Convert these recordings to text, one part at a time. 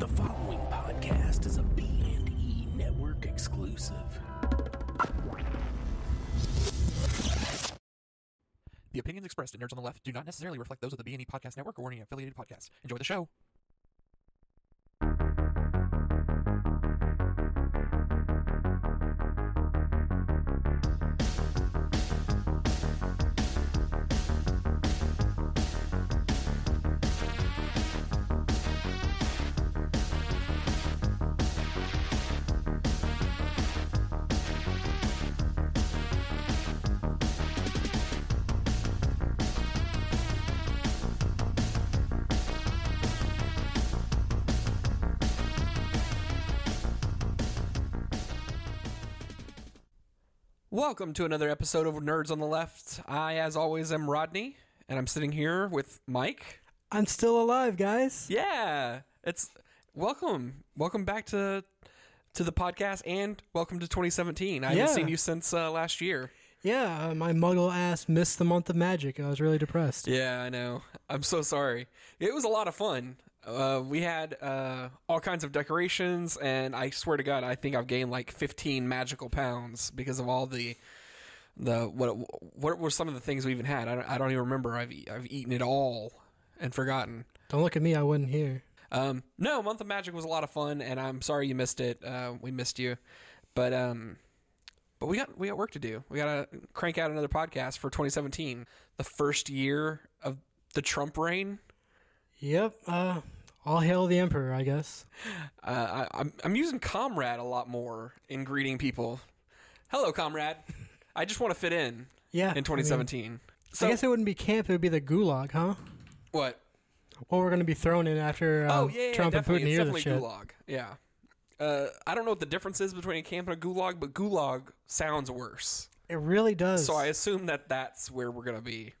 The following podcast is a B&E network exclusive. The opinions expressed in Nerds on the Left do not necessarily reflect those of the B&E Podcast Network or any affiliated podcasts. Enjoy the show. Welcome to another episode of Nerds on the Left. I, as always, am Rodney, and I'm sitting here with Mike. I'm still alive, guys. Yeah, it's welcome, welcome back to to the podcast, and welcome to 2017. I Yeah. haven't seen you since uh, last year. Yeah, uh, my muggle ass missed the month of magic. I was really depressed. Yeah, I know. I'm so sorry. It was a lot of fun. Uh, we had uh, all kinds of decorations, and I swear to God, I think I've gained like 15 magical pounds because of all the the what what were some of the things we even had. I don't, I don't even remember. I've I've eaten it all and forgotten. Don't look at me, I wasn't here. Um, no, Month of Magic was a lot of fun, and I'm sorry you missed it. Uh, we missed you, but um, but we got we got work to do. We got to crank out another podcast for 2017, the first year of the Trump reign. Yep, uh, all hail the emperor, I guess. Uh, I, I'm I'm using comrade a lot more in greeting people. Hello, comrade. I just want to fit in Yeah. in 2017. so I guess it wouldn't be camp, it would be the gulag, huh? what? What we're going to be thrown in after uh, oh yeah, yeah Trump and definitely. Putin It's hear the definitely shit. gulag. Yeah. Uh, I don't know what the difference is between a camp and a gulag, but gulag sounds worse. It really does. So I assume that that's where we're gonna be.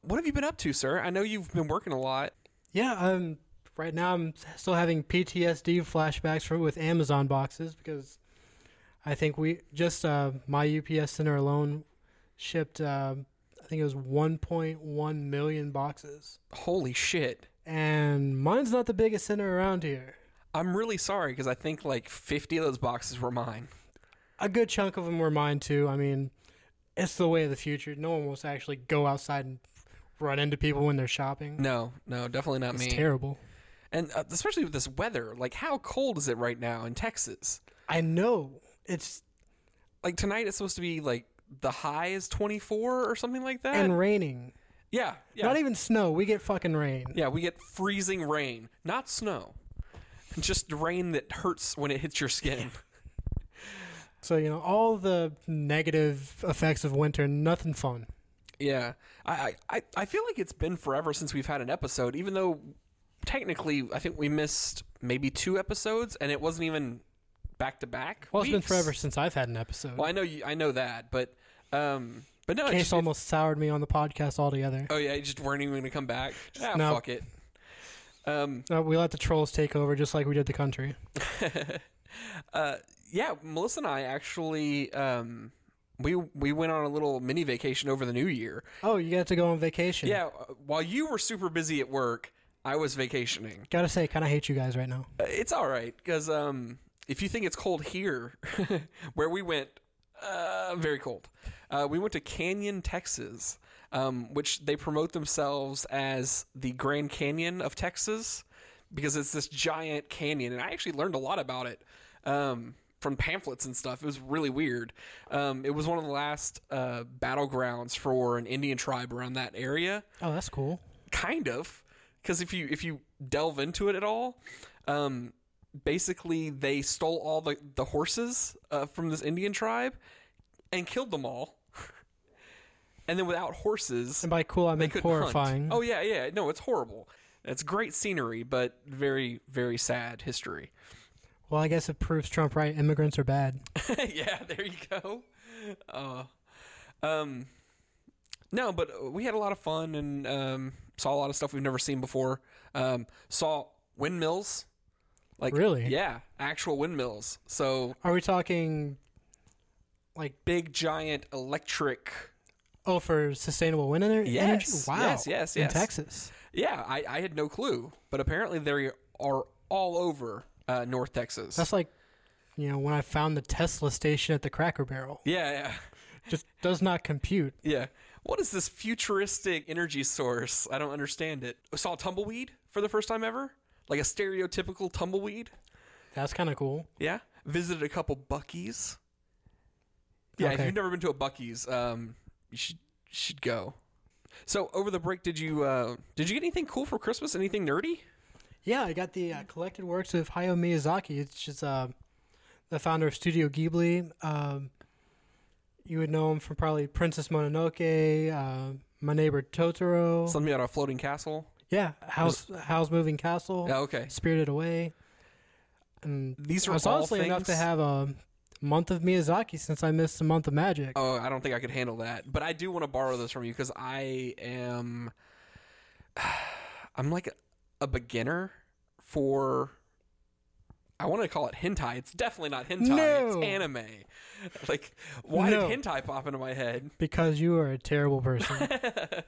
What have you been up to, sir? I know you've been working a lot. Yeah, um, right now I'm still having PTSD flashbacks for, with Amazon boxes because I think we just uh, my UPS center alone shipped. Uh, I think it was 1.1 million boxes, Holy shit! and mine's not the biggest center around here. I'm really sorry because I think like 50 of those boxes were mine. A good chunk of them were mine too. I mean, it's the way of the future. No one wants to actually go outside and run into people when they're shopping. No, no, definitely not me. it's me. terrible. and uh, especially with this weather, like how cold is it right now in Texas? I know it's Like tonight, it's supposed to be like the high is 24 or something like that. and raining. yeah, yeah, Not even snow. We get fucking rain. yeah. We get freezing rain, not snow. Just rain that hurts when it hits your skin. So you know all the negative effects of winter. Nothing fun. Yeah, I, I I feel like it's been forever since we've had an episode, even though technically I think we missed maybe two episodes, and it wasn't even back to back. Well, it's been forever since I've had an episode. Well, I know you, I know that, but um, but no, it Case just, almost soured me on the podcast altogether. oh yeah, you just weren't even gonna come back. Ah, no. fuck it. Um, Uh, we let the trolls take over, just like we did the country. uh, yeah, Melissa and I actually um. We, we went on a little mini vacation over the new year. Oh, you got to go on vacation. Yeah, uh, while you were super busy at work, I was vacationing. Gotta say, kind of hate you guys right now. Uh, It's all right because um, if you think it's cold here, where we went, uh, very cold. Uh, we went to Canyon, Texas, um, which they promote themselves as the Grand Canyon of Texas because it's this giant canyon, and I actually learned a lot about it. Um, from pamphlets and stuff. It was really weird. Um, it was one of the last uh, battlegrounds for an Indian tribe around that area Oh, that's cool. kind of because if you if you delve into it at all um basically they stole all the the horses uh, from this indian tribe and killed them all and then without horses And by cool, I mean horrifying. hunt. oh yeah yeah no it's horrible it's great scenery but very very sad history Well, I guess it proves Trump right. Immigrants are bad. yeah, there you go. Uh, um, no, but we had a lot of fun and um, saw a lot of stuff we've never seen before. Um, saw windmills, like Really? yeah, actual windmills. So Are we talking like big, giant electric. oh for sustainable wind energy. Yes, energy? Wow. yes, yes, In. Texas. Yeah, I, I had no clue, but apparently there are all over uh, North Texas. That's like, you know, when I found the Tesla station at the Cracker Barrel. yeah, yeah, Just does not compute. yeah. What is this futuristic energy source? I don't understand it. I saw a tumbleweed for the first time ever, like a stereotypical tumbleweed. That's kind of cool. Yeah. Visited a couple Buc-ee's. Yeah, if you've never been to a Buc-ee's, um, you should should go. So over the break, did you uh, did you get anything cool for Christmas? Anything nerdy? Yeah, I got the uh, collected works of Hayao Miyazaki. It's just uh, the founder of Studio Ghibli. Um, you would know him from probably Princess Mononoke, uh, My Neighbor Totoro. Something about a floating castle. yeah, Howl's Howl's Moving Castle, Yeah, okay. Spirited Away. And These are I was all honestly enough to have a month of Miyazaki since I missed a month of Magic. Oh, I don't think I could handle that. But I do want to borrow this from you because I am. I'm like a, beginner for. I want to call it hentai. It's definitely not hentai. No. It's anime. Like, why No. did hentai pop into my head? Because you are a terrible person.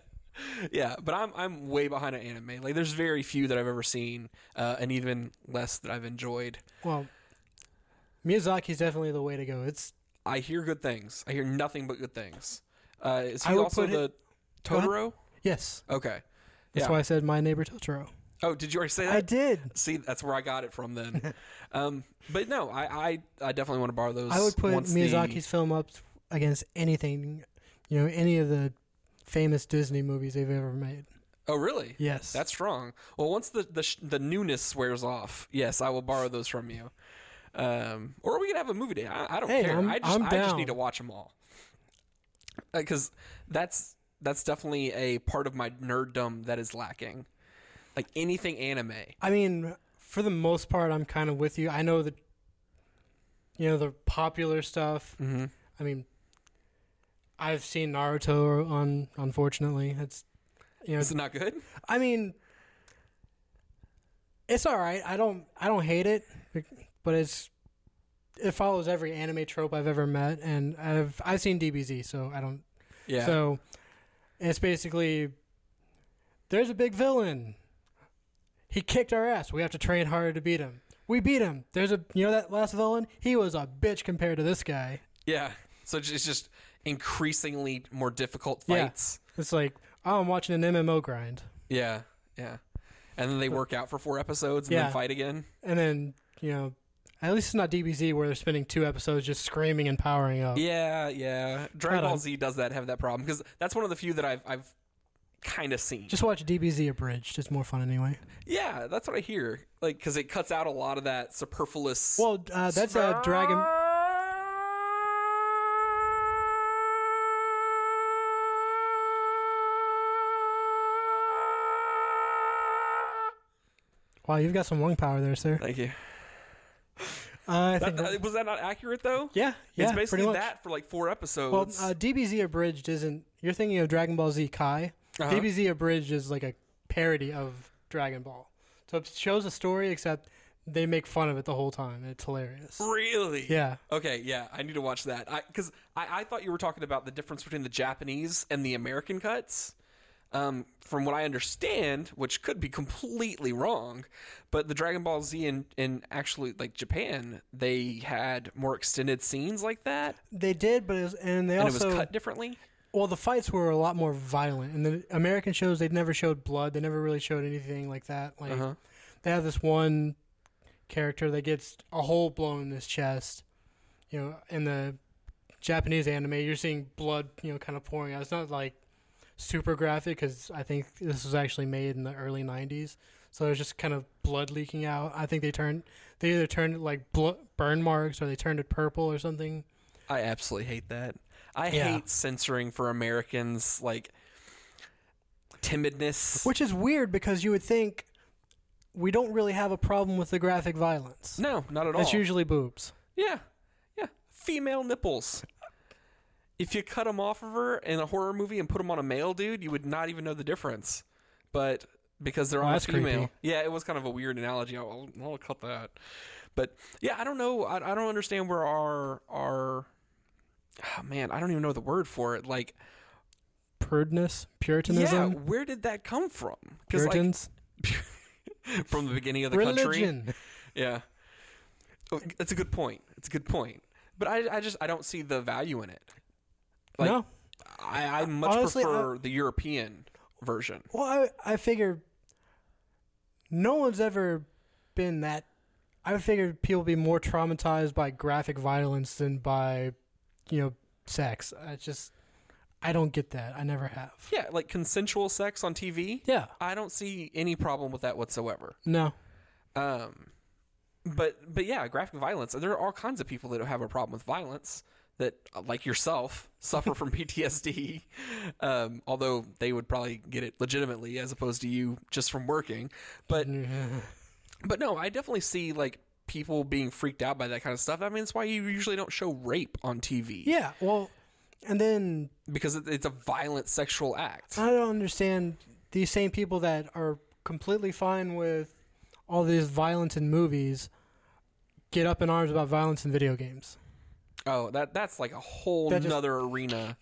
yeah, but I'm I'm way behind on anime. Like, there's very few that I've ever seen, uh, and even less that I've enjoyed. well, Miyazaki's definitely the way to go. It's I hear good things. I hear nothing but good things. Uh, is he also the it- Totoro? yes. Okay. That's Yeah. why I said My Neighbor Totoro. Oh, did you already say that? I did. See, that's where I got it from then. um, but no, I, I, I definitely want to borrow those. I would put once the- Miyazaki's film up against anything, you know, any of the famous Disney movies they've ever made. oh, really? Yes. That's strong. Well, once the the, sh- the newness wears off, yes, I will borrow those from you. Um, or we could have a movie day. I, I don't Hey, care. I'm- I just I'm I just down. need to watch them all because that's that's definitely a part of my nerddom that is lacking. Like anything anime. I mean, for the most part, I'm kind of with you. I know that, you know, the popular stuff. Mm-hmm. I mean, I've seen Naruto on. Unfortunately, it's, you know, Is it not good? I mean, it's all right. I don't. I don't hate it, but it's. It follows every anime trope I've ever met, and I've I've seen DBZ, so I don't Yeah. So it's basically there's a big villain. He kicked our ass. We have to train harder to beat him. We beat him. There's a you know that last villain? He was a bitch compared to this guy. yeah. So it's just increasingly more difficult Yeah. fights. It's like, oh, I'm watching an MMO grind. Yeah, yeah. And then they work out for four episodes and Yeah. then fight again. And then, you know, at least it's not DBZ where they're spending two episodes just screaming and powering up. Yeah, yeah. Dragon Ball Z does that have that problem because that's one of the few that I've I've kind of scene. Just watch DBZ abridged. It's more fun anyway. yeah, that's what I hear. Like because it cuts out a lot of that superfluous. Well, uh, that's a Dragon. Wow, you've got some lung power there, sir. Thank you. Uh, I think. that- that- was that not accurate though? yeah, yeah, it's basically that for like four Well, episodes. uh, DBZ abridged isn't. You're thinking of Dragon Ball Z Kai. Uh-huh. DBZ abridged is like a parody of Dragon Ball. So it shows a story, except they make fun of it the whole time. It's hilarious. Really? Yeah. Okay, yeah, I need to watch that. Because I, I, thought you were talking about the difference between the Japanese and the American cuts. Um, from what I understand, which could be completely wrong, but the Dragon Ball Z in, in actually like Japan, they had more extended scenes like that, They did, but it was, and they and also it was cut differently. Well, the fights were a lot more violent. and the American shows, they never showed blood. They never really showed anything like that. Like Uh-huh. they have this one character that gets a hole blown in his chest. You know, in the Japanese anime, you're seeing blood, you know, kind of pouring out. It's not like super graphic because I think this was actually made in the early '90s, so there's just kind of blood leaking out. I think they turned, they either turned it like bl- burn marks or they turned it purple or something. I absolutely hate that. I Yeah. hate censoring for Americans, like timidness. Which is weird because you would think we don't really have a problem with the graphic violence. no, not at all. It's usually boobs. Yeah, yeah. Female nipples. If you cut them off of her in a horror movie and put them on a male dude, you would not even know the difference. But because they're Oh, on a female, creepy. yeah, it was kind of a weird analogy. I'll, I'll cut that. But yeah, I don't know. I, I don't understand where our our oh, man. I don't even know the word for it. Like, yeah, Puritanism, where did that come from? 'Cause, like, Puritans. from the beginning of the country. Religion. Yeah, Oh, that's a good point. It's a good point. But I, I just I don't see the value in it. Like, no. I, I much Honestly, prefer the European version. Well, I, I figure no one's ever been that. I would figure people would be more traumatized by graphic violence than by, you know, sex. I just, I don't get that. I never have. Yeah, like consensual sex on TV. Yeah. I don't see any problem with that whatsoever. No. Um, but but yeah, graphic violence. There are all kinds of people that have a problem with violence that, uh, like yourself, suffer from PTSD. Um, although they would probably get it legitimately as opposed to you just from working. But but no, I definitely see like people being freaked out by that kind of stuff. I mean, it's why you usually don't show rape on TV Yeah. Well, and then because it's a violent sexual act. I don't understand these same people that are completely fine with all this violence in movies get up in arms about violence in video games. Oh, that that's like a whole That just- arena.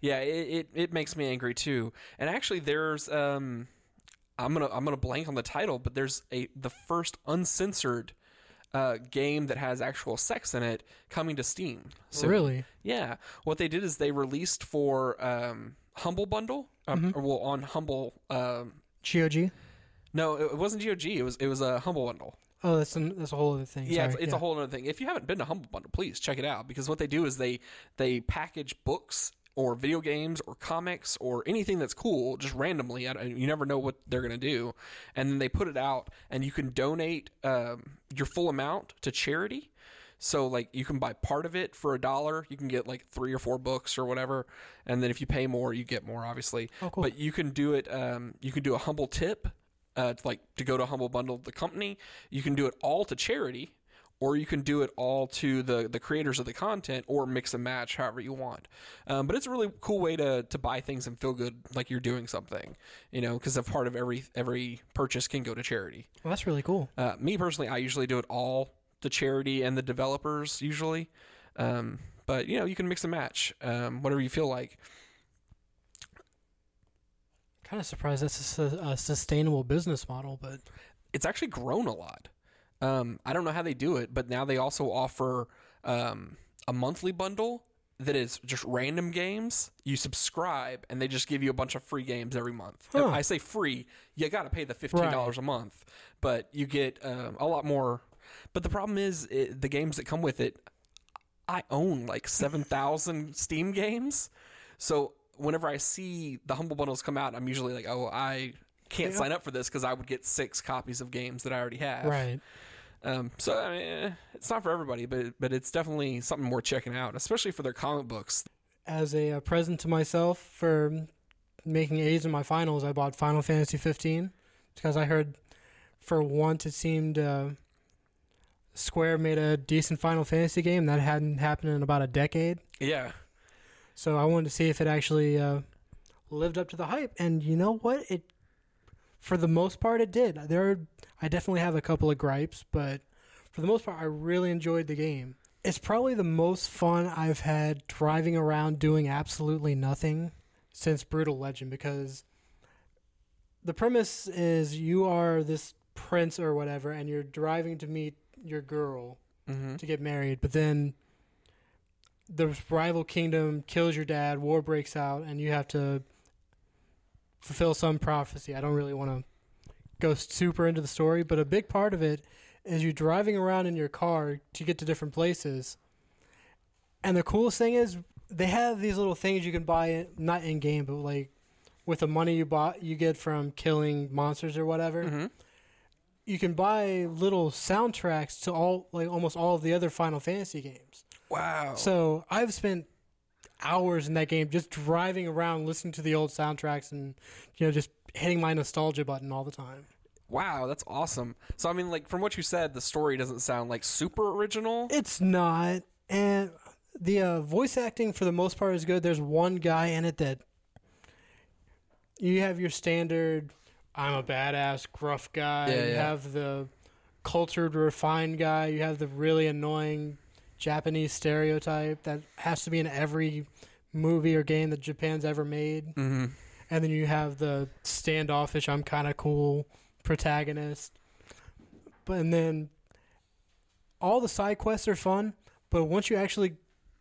Yeah, it, it, it makes me angry too. And actually, there's um, I'm gonna I'm gonna blank on the title, but there's a the first uncensored uh, game that has actual sex in it coming to Steam. soon. Really? Yeah. What they did is they released for um, Humble Bundle, um, or well on Humble. Um, GOG? no, it wasn't GOG. It was it was a Humble Bundle. Oh, that's an, that's a whole other thing. Yeah, Sorry. it's, it's a whole other thing. If you haven't been to Humble Bundle, please check it out because what they do is they they package books or video games or comics or anything that's cool just randomly. You never know what they're gonna do, and then they put it out, and you can donate um, your full amount to charity. So like you can buy part of it for a dollar. You can get like three or four books or whatever, and then if you pay more, you get more, obviously. Oh, cool. But you can do it. Um, you can do a humble tip, uh, to like to go to Humble Bundle, the company. You can do it all to charity, or you can do it all to the the creators of the content, or mix and match, however you want. Um, but it's a really cool way to to buy things and feel good like you're doing something, you know, because a part of every every purchase can go to charity. Well, that's really cool. Uh, me personally, I usually do it all to charity and the developers usually. Um, but you know, you can mix and match, um, whatever you feel like. Kind of surprised that's a, a sustainable business model, but It's actually grown a lot. Um, I don't know how they do it, but now they also offer um, a monthly bundle that is just random games. You subscribe, and they just give you a bunch of free games every month. Huh. I say free, you got to pay the fifteen dollars a month, but you get um, a lot more. But the problem is, it, the games that come with it. I own like seven thousand Steam games, so whenever I see the humble bundles come out, I'm usually like, oh, I can't Yeah. sign up for this because I would get six copies of games that I already have. right. Um, so I mean, eh, it's not for everybody, but but it's definitely something worth checking out, especially for their comic books. As a uh, present to myself for making A's in my finals, I bought Final Fantasy 15 because I heard for once it seemed uh, Square made a decent Final Fantasy game that hadn't happened in about a decade. Yeah, So I wanted to see if it actually uh, lived up to the hype, and you know what? It, for the most part, it did. There, are, I definitely have a couple of gripes, but for the most part, I really enjoyed the game. It's probably the most fun I've had driving around doing absolutely nothing since Brutal Legend because the premise is you are this prince or whatever, and you're driving to meet your girl mm-hmm. to get married, but then the rival kingdom kills your dad, war breaks out, and you have to fulfill some prophecy. I don't really want to go super into the story, but a big part of it is you driving around in your car to get to different places. And the coolest thing is they have these little things you can buy, not in game, but like with the money you bought, you get from killing monsters or whatever Mm-hmm. you can buy little soundtracks to all like almost all of the other Final Fantasy games. Wow. So I've spent hours in that game just driving around listening to the old soundtracks and you know just hitting my nostalgia button all the time. wow, that's awesome. So I mean, like from what you said, the story doesn't sound like super original. It's not and the uh, voice acting for the most part is good. There's one guy in it that you have your standard I'm a badass gruff guy. Yeah, you yeah. have the cultured refined guy. You have the really annoying Japanese stereotype that has to be in every movie or game that Japan's ever made. Mm-hmm. And then you have the standoffish I'm kind of cool protagonist. but and then all the side quests are fun, but once you actually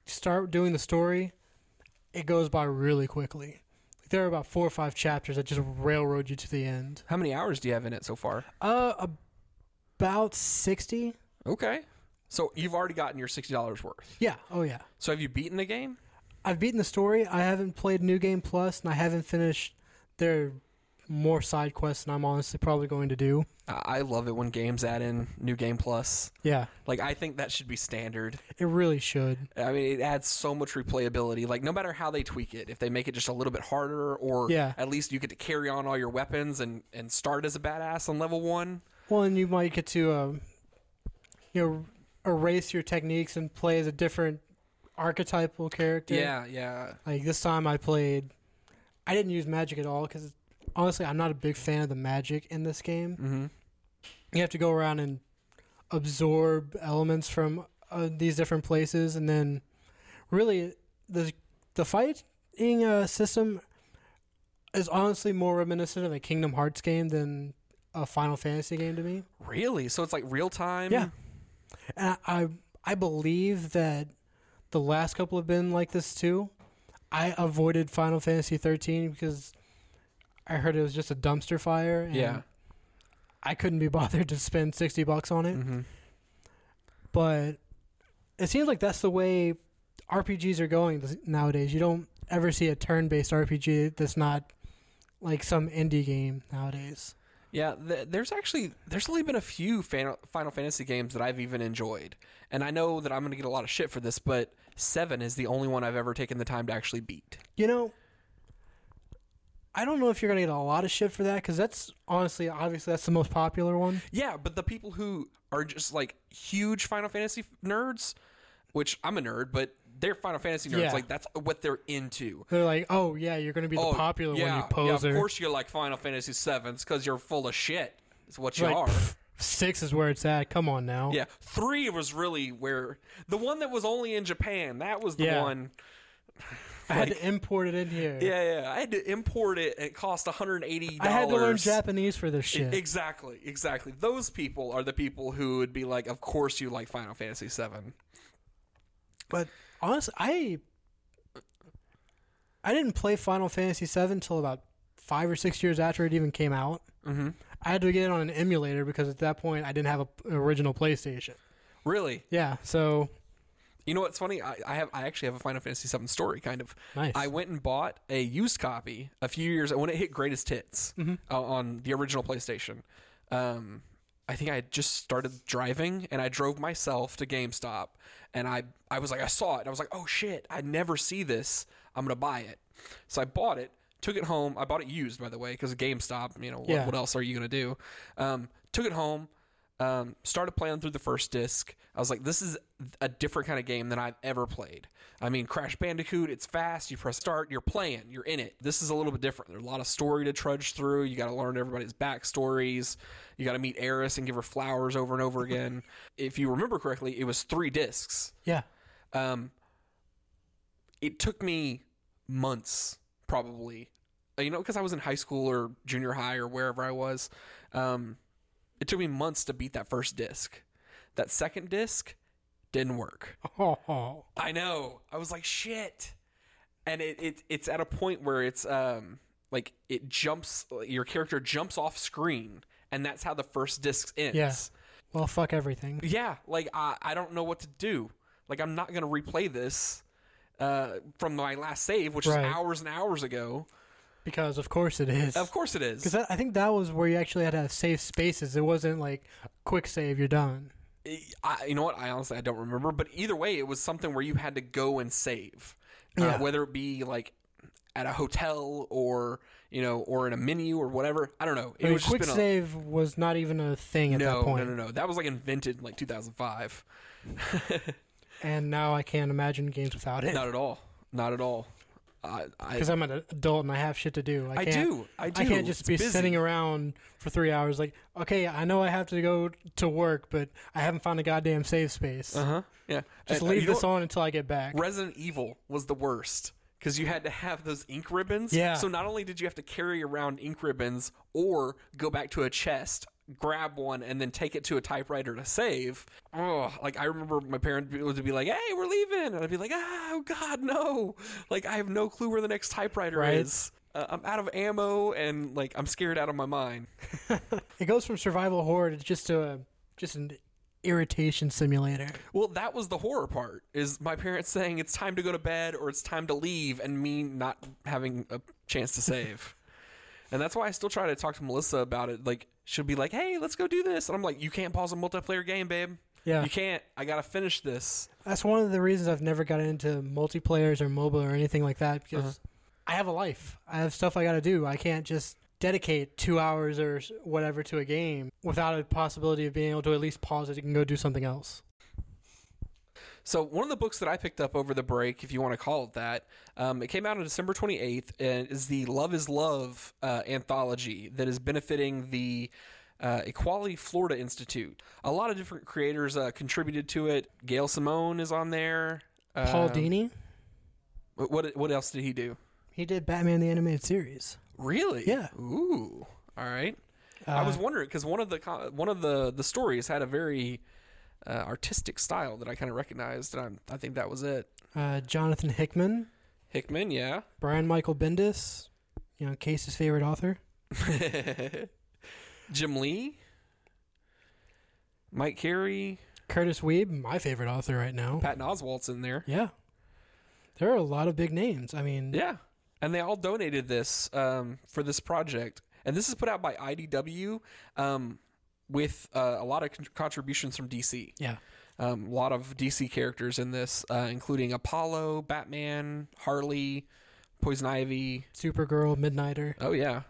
start doing the story, it goes by really quickly. There are about four or five chapters that just railroad you to the end. How many hours do you have in it so far? Uh, about sixty. Okay. So you've already gotten your sixty dollars worth. Yeah. Oh yeah. So have you beaten the game? I've beaten the story. I haven't played New Game Plus, and I haven't finished their more side quests than I'm honestly probably going to do. I love it when games add in new game plus. Yeah, Like I think that should be standard. it really should. I mean, it adds so much replayability. Like no matter how they tweak it, if they make it just a little bit harder, or Yeah. at least you get to carry on all your weapons and and start as a badass on level one. Well, and you might get to, um, you know, erase your techniques and play as a different archetypal character. Yeah, yeah. Like this time I played, I didn't use magic at all because honestly I'm not a big fan of the magic in this game. Mm-hmm. You have to go around and absorb elements from uh, these different places, and then really the the fighting uh, system is honestly more reminiscent of a Kingdom Hearts game than a Final Fantasy game to me. Really? So it's like real time. Yeah. And I, I I believe that the last couple have been like this too. I avoided Final Fantasy 13 because I heard it was just a dumpster fire. And Yeah. I couldn't be bothered to spend 60 bucks on it. Mm-hmm. But it seems like that's the way RPGs are going nowadays. You don't ever see a turn-based RPG that's not like some indie game nowadays. Yeah, th- there's actually there's only been a few Fan- Final Fantasy games that I've even enjoyed, and I know that I'm going to get a lot of shit for this, but Seven is the only one I've ever taken the time to actually beat. You know, I don't know if you're gonna get a lot of shit for that because that's honestly, obviously, that's the most popular one. Yeah, but the people who are just like huge Final Fantasy nerds, which I'm a nerd, but they're Final Fantasy nerds. Yeah. Like that's what they're into. They're like, "Oh yeah, you're gonna be the oh, popular yeah, one, you Yeah, of course you like Final Fantasy Sevens because you're full of shit. Is what you Like, are. pff, Six is where it's at. Come on now. Yeah, three was really where the one that was only in Japan. That was the Yeah. one. I had like- to import it in here. Yeah, yeah. I had to import it. and It cost 180. I had to learn Japanese for this shit. Exactly, exactly. Those people are the people who would be like, "Of course you like Final Fantasy VII." But honestly, I I didn't play Final Fantasy VII until about five or six years after it even came out. Mm-hmm. I had to get it on an emulator because at that point I didn't have a an original PlayStation. Really? Yeah, so You know what's funny? I, I have. I actually have a Final Fantasy VII story, kind of. nice. I went and bought a used copy a few years ago when it hit greatest hits Mhm. uh, on the original PlayStation. Um, I think I had just started driving and I drove myself to GameStop and I I was like I saw it I was like oh shit I never see this. I'm gonna buy it. So I bought it took it home. I bought it used by the way because GameStop you know what, what else are you gonna do? Um, took it home um, started playing through the first disc. I was like, this is a different kind of game than I've ever played. I mean, Crash Bandicoot, it's fast. You press start, you're playing, you're in it. This is a little bit different. There's a lot of story to trudge through. You got to learn everybody's backstories. You got to meet Aeris and give her flowers over and over again. if you remember correctly, it was three discs. yeah, Um, it took me months, probably, you know, because I was in high school or junior high or wherever I was. Um, it took me months to beat that first disc. That second disc didn't work. oh. I know. I was like, shit. And it, it it's at a point where it's um like it jumps your character jumps off screen and that's how the first disc ends. Yeah. well, fuck everything. Yeah, like I, I don't know what to do. Like I'm not gonna replay this uh, from my last save, which Right. is hours and hours ago. Because of course it is. Of course it is. Because I think that was where you actually had to have safe spaces. It wasn't like quick save, you're done. I, you know what? I honestly I don't remember, but either way, it was something where you had to go and save, uh, whether it be like at a hotel or you know or in a menu or whatever. I don't know. It I mean, was quick a, save was not even a thing at no, that point. no, no, no. That was like invented in like 2005. And now I can't imagine games without it. Not at all. Not at all. I, I, Because I'm an adult and I have shit to do. I, I can't, do. I do. I can't just It's be busy. sitting around for three hours like, okay, I know I have to go to work, but I haven't found a goddamn safe space. Uh huh. Yeah. Just And, uh, leave this on until I get back. Resident Evil was the worst because you had to have those ink ribbons. Yeah. So not only did you have to carry around ink ribbons or go back to a chest, grab one and then take it to a typewriter to save. Oh, like I remember my parents would be like, "Hey, we're leaving," and I'd be like, "Ah, "Oh God, no!" Like I have no clue where the next typewriter Right. is. Uh, I'm out of ammo and like I'm scared out of my mind. It goes from survival horror to just to a just an irritation simulator. Well, that was the horror part. Is my parents saying it's time to go to bed or it's time to leave, and me not having a chance to save. And that's why I still try to talk to Melissa about it. Like she'll be like, "Hey, let's go do this," and I'm like, "You can't pause a multiplayer game, babe. Yeah, You can't. I gotta finish this." that's one of the reasons I've never gotten into multiplayers or mobile or anything like that because Uh-huh. I have a life. I have stuff I got to do. I can't just dedicate two hours or whatever to a game without a possibility of being able to at least pause it and go do something else. So one of the books that I picked up over the break, if you want to call it that, um, it came out on December 28th, and is the Love Is Love uh, anthology that is benefiting the uh, Equality Florida Institute. A lot of different creators uh, contributed to it. Gail Simone is on there. Paul Um, Dini, What what else did he do? he did Batman the Animated Series. Really? Yeah. Ooh. All right. I was Uh, wondering because one of the one of the the stories had a very uh, artistic style that I kind of recognized, and I'm, I think that was it. uh, Jonathan Hickman, Hickman, yeah. Brian Michael Bendis, you know, Case's favorite author. Jim Lee, Mike Carey, Curtis Weeb, my favorite author right now. Patton Oswalt's in there. Yeah. There are a lot of big names. I mean, Yeah, and they all donated this um, for this project, and this is put out by IDW um, with uh, a lot of con- contributions from DC. yeah. Um, a lot of DC characters in this, uh, including Apollo, Batman, Harley, Poison Ivy. Supergirl, Midnighter. Oh yeah.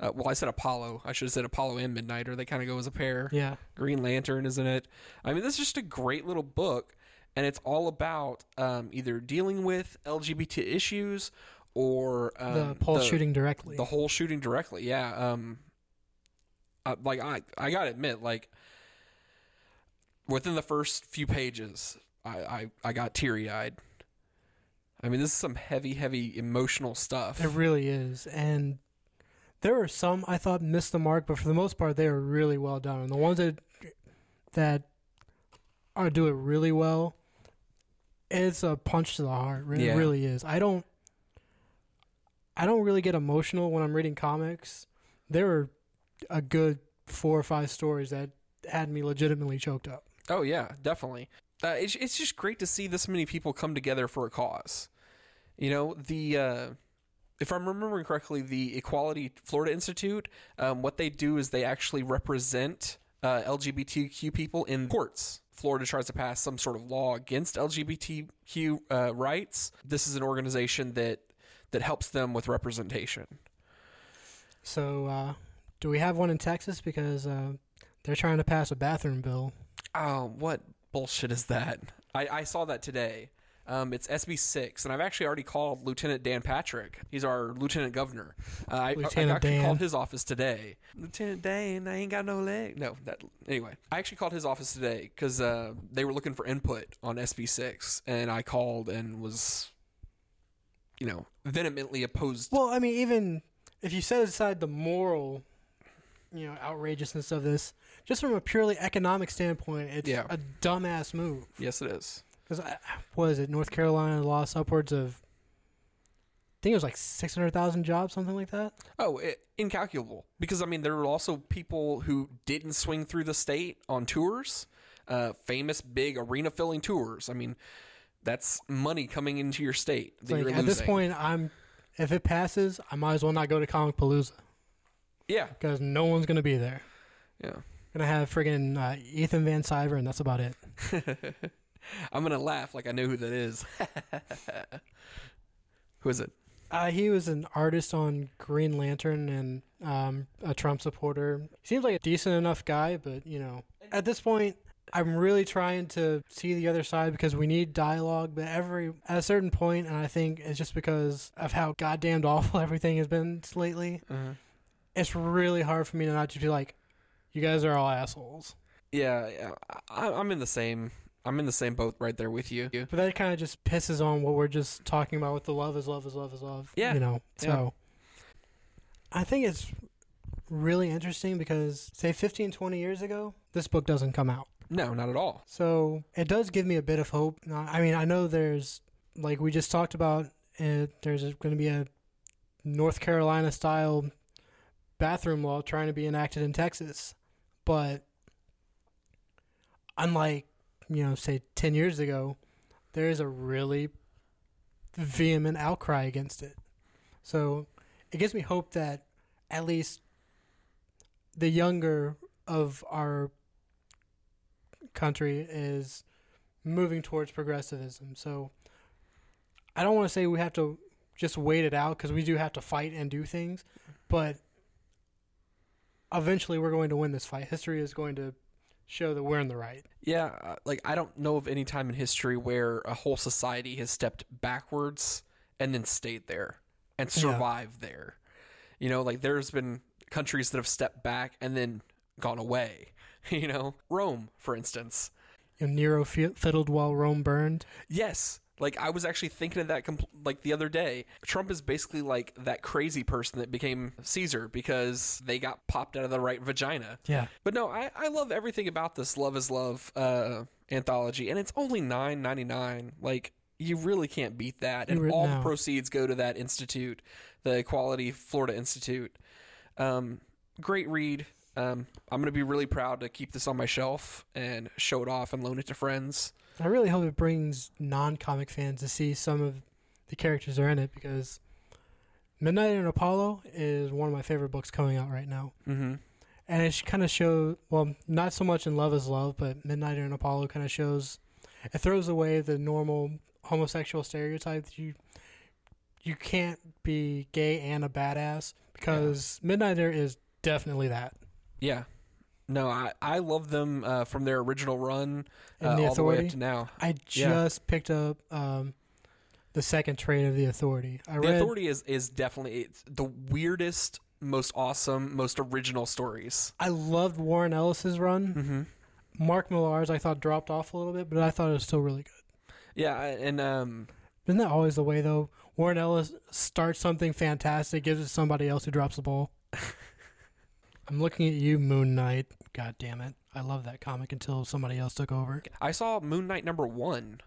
Uh, well, I said Apollo. I should have said Apollo and Midnighter. They kind of go as a pair. Yeah. Green Lantern, isn't it? I mean, this is just a great little book, and it's all about um, either dealing with LGBT issues or um, the pulse shooting directly. the whole shooting directly. Yeah. Um, uh, like I, I gotta admit, like within the first few pages, I, I, I got teary eyed. I mean, this is some heavy, heavy emotional stuff. It really is. And there were some I thought missed the mark, but for the most part, they are really well done. And the ones that that are do it really well, it's a punch to the heart. It Yeah. really is. I don't. I don't really get emotional when I'm reading comics. There were a good four or five stories that had me legitimately choked up. Oh yeah, definitely. Uh, it's it's just great to see this many people come together for a cause. You know the. Uh, if I'm remembering correctly, the Equality Florida Institute, um, what they do is they actually represent uh, LGBTQ people in courts. Florida tries to pass some sort of law against LGBTQ uh, rights. This is an organization that that helps them with representation. So, uh, do we have one in Texas? Because uh, they're trying to pass a bathroom bill. Oh, what bullshit is that? I, I saw that today. Um, it's SB six, and I've actually already called Lieutenant Dan Patrick. He's our lieutenant governor. Uh, I, I Lieutenant actually Dan. called his office today. Lieutenant Dan, I ain't got no leg. No, that anyway. I actually called his office today because uh, they were looking for input on SB six, and I called and was, you know, vehemently opposed. Well, I mean, even if you set aside the moral, you know, outrageousness of this, just from a purely economic standpoint, it's Yeah. a dumbass move. yes, it is. Because what is it? North Carolina lost upwards of, I think it was like six hundred thousand jobs, something like that. Oh, it, incalculable. Because I mean, there were also people who didn't swing through the state on tours, uh, famous big arena filling tours. I mean, that's money coming into your state like at this point, I'm, if it passes, I might as well not go to Comicpalooza yeah, because no one's gonna be there. yeah. Gonna have friggin' uh, Ethan Van Sciver, and that's about it. I'm gonna laugh like I know who that is. who is it? Uh, he was an artist on Green Lantern and um, a Trump supporter. Seems like a decent enough guy, but you know, at this point, I'm really trying to see the other side because we need dialogue. But every at a certain point, and I think it's just because of how goddamned awful everything has been lately. It's really hard for me to not just be like, "You guys are all assholes." Yeah, yeah. I, I'm in the same. I'm in the same boat right there with you. But that kind of just pisses on what we're just talking about with the love is love is love is love. Yeah. You know, Yeah. so I think it's really interesting because, say, 15, 20 years ago, this book doesn't come out. No, not at all. So it does give me a bit of hope. I mean, I know there's, like we just talked about, uh, there's going to be a North Carolina style bathroom law trying to be enacted in Texas. But unlike, you know, say 10 years ago, there is a really vehement outcry against it. So it gives me hope that at least the younger of our country is moving towards progressivism. So I don't want to say we have to just wait it out because we do have to fight and do things, but eventually we're going to win this fight. History is going to show that we're in the right. Yeah, uh, like I don't know of any time in history where a whole society has stepped backwards and then stayed there and Yeah. survived there. You know, like there's been countries that have stepped back and then gone away. You know, Rome, for instance. And Nero fiddled while Rome burned. Yes. Like I was actually thinking of that compl- like the other day. Trump is basically like that crazy person that became Caesar because they got popped out of the right vagina. Yeah. But no, I, I love everything about this Love is Love uh, anthology, and it's only nine ninety nine. Like you really can't beat that, and re- all no. the proceeds go to that institute, the Equality Florida Institute. Um, great read. Um, I'm gonna be really proud to keep this on my shelf and show it off and loan it to friends. I really hope it brings non-comic fans to see some of the characters that are in it because Midnight and Apollo is one of my favorite books coming out right now. Mm-hmm. and it kind of shows well not so much in love is love but midnight and apollo kind of shows it throws away the normal homosexual stereotype that you you can't be gay and a badass because midnighter is definitely that Yeah. No, I, I love them uh, from their original run uh, the all the way up to now. i Yeah. just picked up um, the second trade of the authority i The read Authority is, is definitely it's the weirdest, most awesome, most original stories. i loved warren ellis's run Mm-hmm. mark millar's i thought dropped off a little bit but i thought it was still really good Yeah, and um, Isn't that always the way though? Warren Ellis starts something fantastic, gives it to somebody else who drops the ball. I'm looking at you, Moon Knight. God damn it. I love that comic until somebody else took over. I saw Moon Knight number one.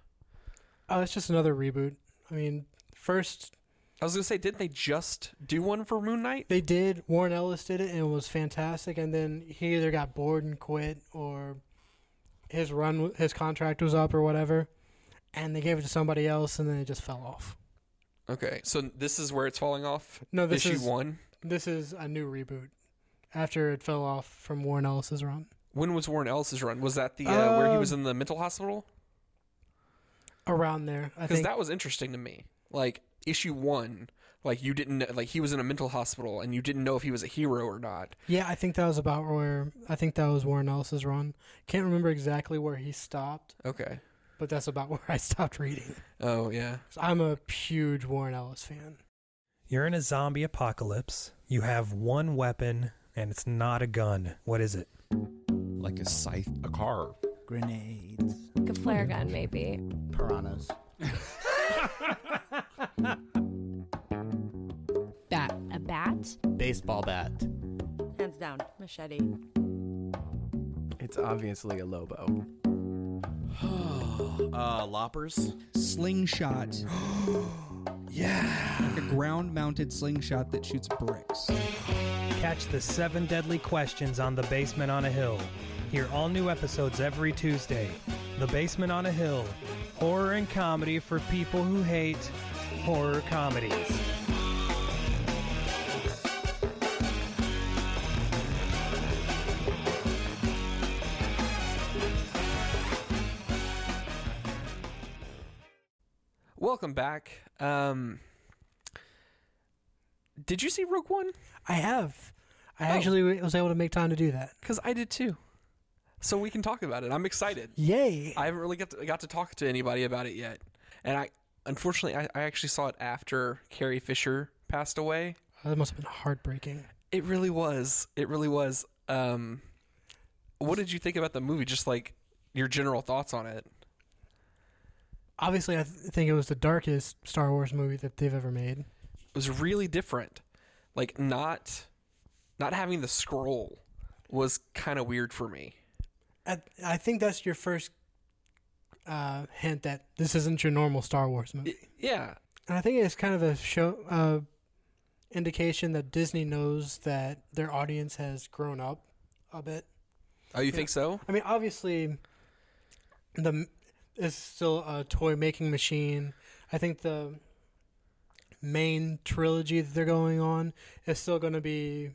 Oh, it's just another reboot. I mean, first I was gonna say, didn't they just do one for Moon Knight? they did, Warren Ellis did it and it was fantastic, and then he either got bored and quit or his run, his contract was up or whatever, and they gave it to somebody else and then it just fell off. Okay, so this is where it's falling off. No, this Issue is one. this is a new reboot after it fell off from Warren Ellis's run. When was Warren Ellis's run? Was that the uh, where he was Um, in the mental hospital? Around there, Because that was interesting to me. Like issue one, like you didn't like he was in a mental hospital and you didn't know if he was a hero or not. Yeah, I think that was about where I think that was Warren Ellis's run. Can't remember exactly where he stopped, Okay. but that's about where I stopped reading. Oh yeah. 'Cause I'm a huge Warren Ellis fan. You're in a zombie apocalypse. You have one weapon, and it's not a gun. What is it? like a scythe, a car. Grenades. Like a flare gun, maybe. Piranhas. Bat. A bat? Baseball bat. Hands down. Machete. It's obviously a Lobo. uh, loppers. slingshot. yeah. Like a ground mounted slingshot that shoots bricks. Catch the seven deadly questions on The Basement on a Hill. Hear all new episodes every Tuesday. The Basement on a Hill. Horror and comedy for people who hate horror comedies. Welcome back. Um, did you see Rogue One? I have. I Oh. actually was able to make time to do that. Because I did too. So we can talk about it. I'm excited. Yay! I haven't really got to, got to talk to anybody about it yet, and I unfortunately I, I actually saw it after Carrie Fisher passed away. that must have been heartbreaking. It really was. It really was. Um, what did you think about the movie? Just like your general thoughts on it. Obviously, I th- think it was the darkest Star Wars movie that they've ever made. It was really different. Like not not having the scroll was kind of weird for me. I, I think that's your first uh, hint that this isn't your normal Star Wars movie. Yeah, And I think it's kind of a show uh, indication that Disney knows that their audience has grown up a bit. Oh, you think so? I mean, obviously, the is still a toy making machine. I think the main trilogy that they're going on is still going to be,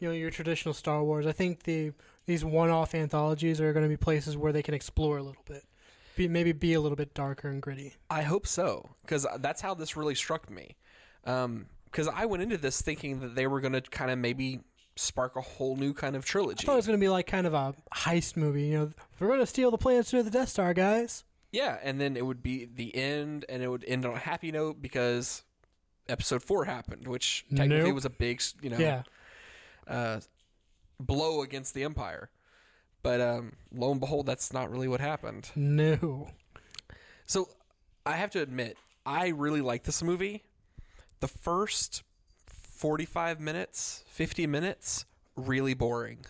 you know, your traditional Star Wars. I think the these one-off anthologies are going to be places where they can explore a little bit, be, maybe be a little bit darker and gritty. I hope so, because that's how this really struck me. Um, because I went into this thinking that they were going to kind of maybe spark a whole new kind of trilogy. I thought it was going to be like kind of a heist movie. You know, we're going to steal the plans to the Death Star, guys. Yeah, and then it would be the end, and it would end on a happy note because episode four happened, which technically Nope. was a big, you know, Yeah. uh, blow against the Empire. But um, lo and behold, that's not really what happened. No. So I have to admit, I really like this movie. The first 45 minutes, 50 minutes, really boring.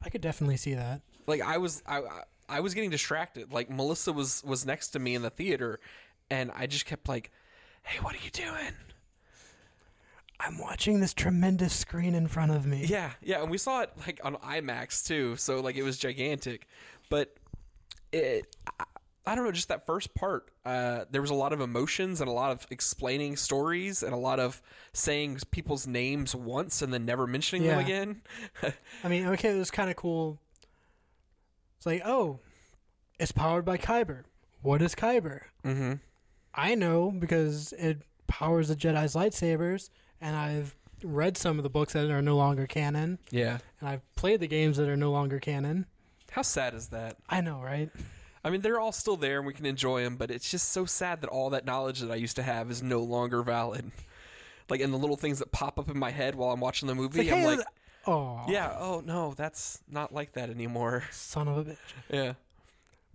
I could definitely see that. Like I was I I- was getting distracted. Like Melissa was was next to me in the theater and I just kept like, "Hey, what are you doing?" I'm watching this tremendous screen in front of me. Yeah, yeah, and we saw it like on IMAX too, so like it was gigantic. But it, I, I don't know, just that first part, uh, there was a lot of emotions and a lot of explaining stories and a lot of saying people's names once and then never mentioning them again. I mean, okay, it was kind of cool. It's like, oh, it's powered by Kyber. What is Kyber? mm-hmm. I know because it powers the Jedi's lightsabers, and I've read some of the books that are no longer canon, Yeah. and I've played the games that are no longer canon. How sad is that? I know, right? I mean, they're all still there and we can enjoy them, but it's just so sad that all that knowledge that I used to have is no longer valid. Like, and the little things that pop up in my head while I'm watching the movie, like, I'm hey, like, oh, yeah, oh no, that's not like that anymore. son of a bitch. Yeah.